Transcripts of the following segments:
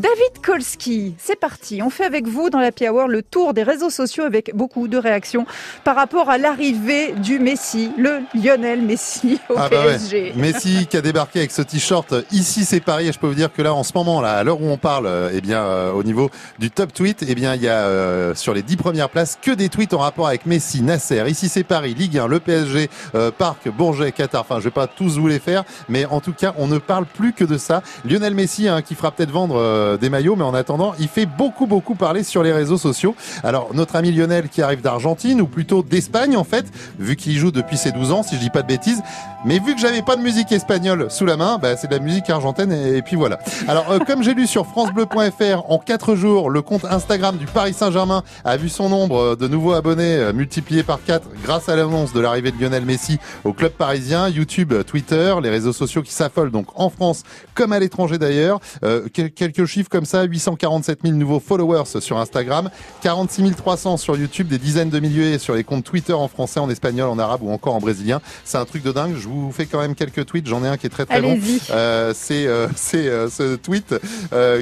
David Kolski, c'est parti. On fait avec vous dans la Hour le tour des réseaux sociaux avec beaucoup de réactions par rapport à l'arrivée du Messi, le Lionel Messi au Ah bah PSG. ouais. Messi qui a débarqué avec ce t-shirt ici c'est Paris et je peux vous dire que là en ce moment là à l'heure où on parle euh, eh bien euh, au niveau du top tweet eh bien il y a euh, sur les dix premières places que des tweets en rapport avec Messi, Nasser, ici c'est Paris, Ligue 1, le PSG, euh, Parc, Bourget, Qatar. Enfin je vais pas tous vous les faire mais en tout cas on ne parle plus que de ça. Lionel Messi hein, qui fera peut-être vendre euh, des maillots mais en attendant il fait beaucoup beaucoup parler sur les réseaux sociaux. Alors notre ami Lionel qui arrive d'Argentine ou plutôt d'Espagne en fait vu qu'il joue depuis ses 12 ans si je dis pas de bêtises mais vu que j'avais pas de musique espagnole sous la main, bah, c'est de la musique argentine et, puis voilà. Alors euh, comme j'ai lu sur francebleu.fr en 4 jours, le compte Instagram du Paris Saint-Germain a vu son nombre euh, de nouveaux abonnés euh, multiplié par 4 grâce à l'annonce de l'arrivée de Lionel Messi au club parisien, YouTube, euh, Twitter, les réseaux sociaux qui s'affolent donc en France comme à l'étranger d'ailleurs. Euh, quel- quelques chiffres comme ça, 847 000 nouveaux followers sur Instagram, 46 300 sur YouTube, des dizaines de milliers sur les comptes Twitter en français, en espagnol, en arabe ou encore en brésilien. C'est un truc de dingue. Je vous fais quand même quelques tweets. J'en ai un qui est très très long. Euh, c'est euh, c'est euh, ce tweet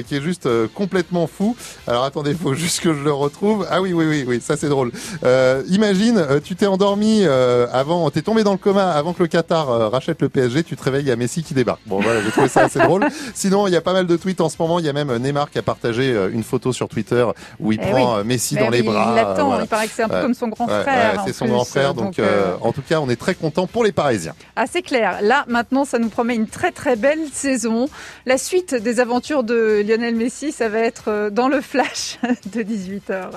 qui est juste complètement fou. Alors attendez, faut juste que je le retrouve. Ah oui oui oui oui, ça c'est drôle. Imagine, tu t'es endormi avant, t'es tombé dans le coma avant que le Qatar rachète le PSG, tu te réveilles, il y a Messi qui débarque. Bon voilà, j'ai trouvé ça assez drôle. Sinon, il y a pas mal de tweets en ce moment. Il y a même Neymar qui a partagé euh, une photo sur Twitter où il Eh prend oui. euh, Messi Mais dans les bras. Il l'attend, voilà. il paraît que c'est un peu comme son grand Ouais, frère. ouais, c'est son plus. grand frère, donc, euh, en tout cas, on est très content pour les Parisiens. Ah, c'est clair. Là, maintenant, ça nous promet une très très belle saison. La suite des aventures de Lionel Messi, ça va être dans le flash de 18h.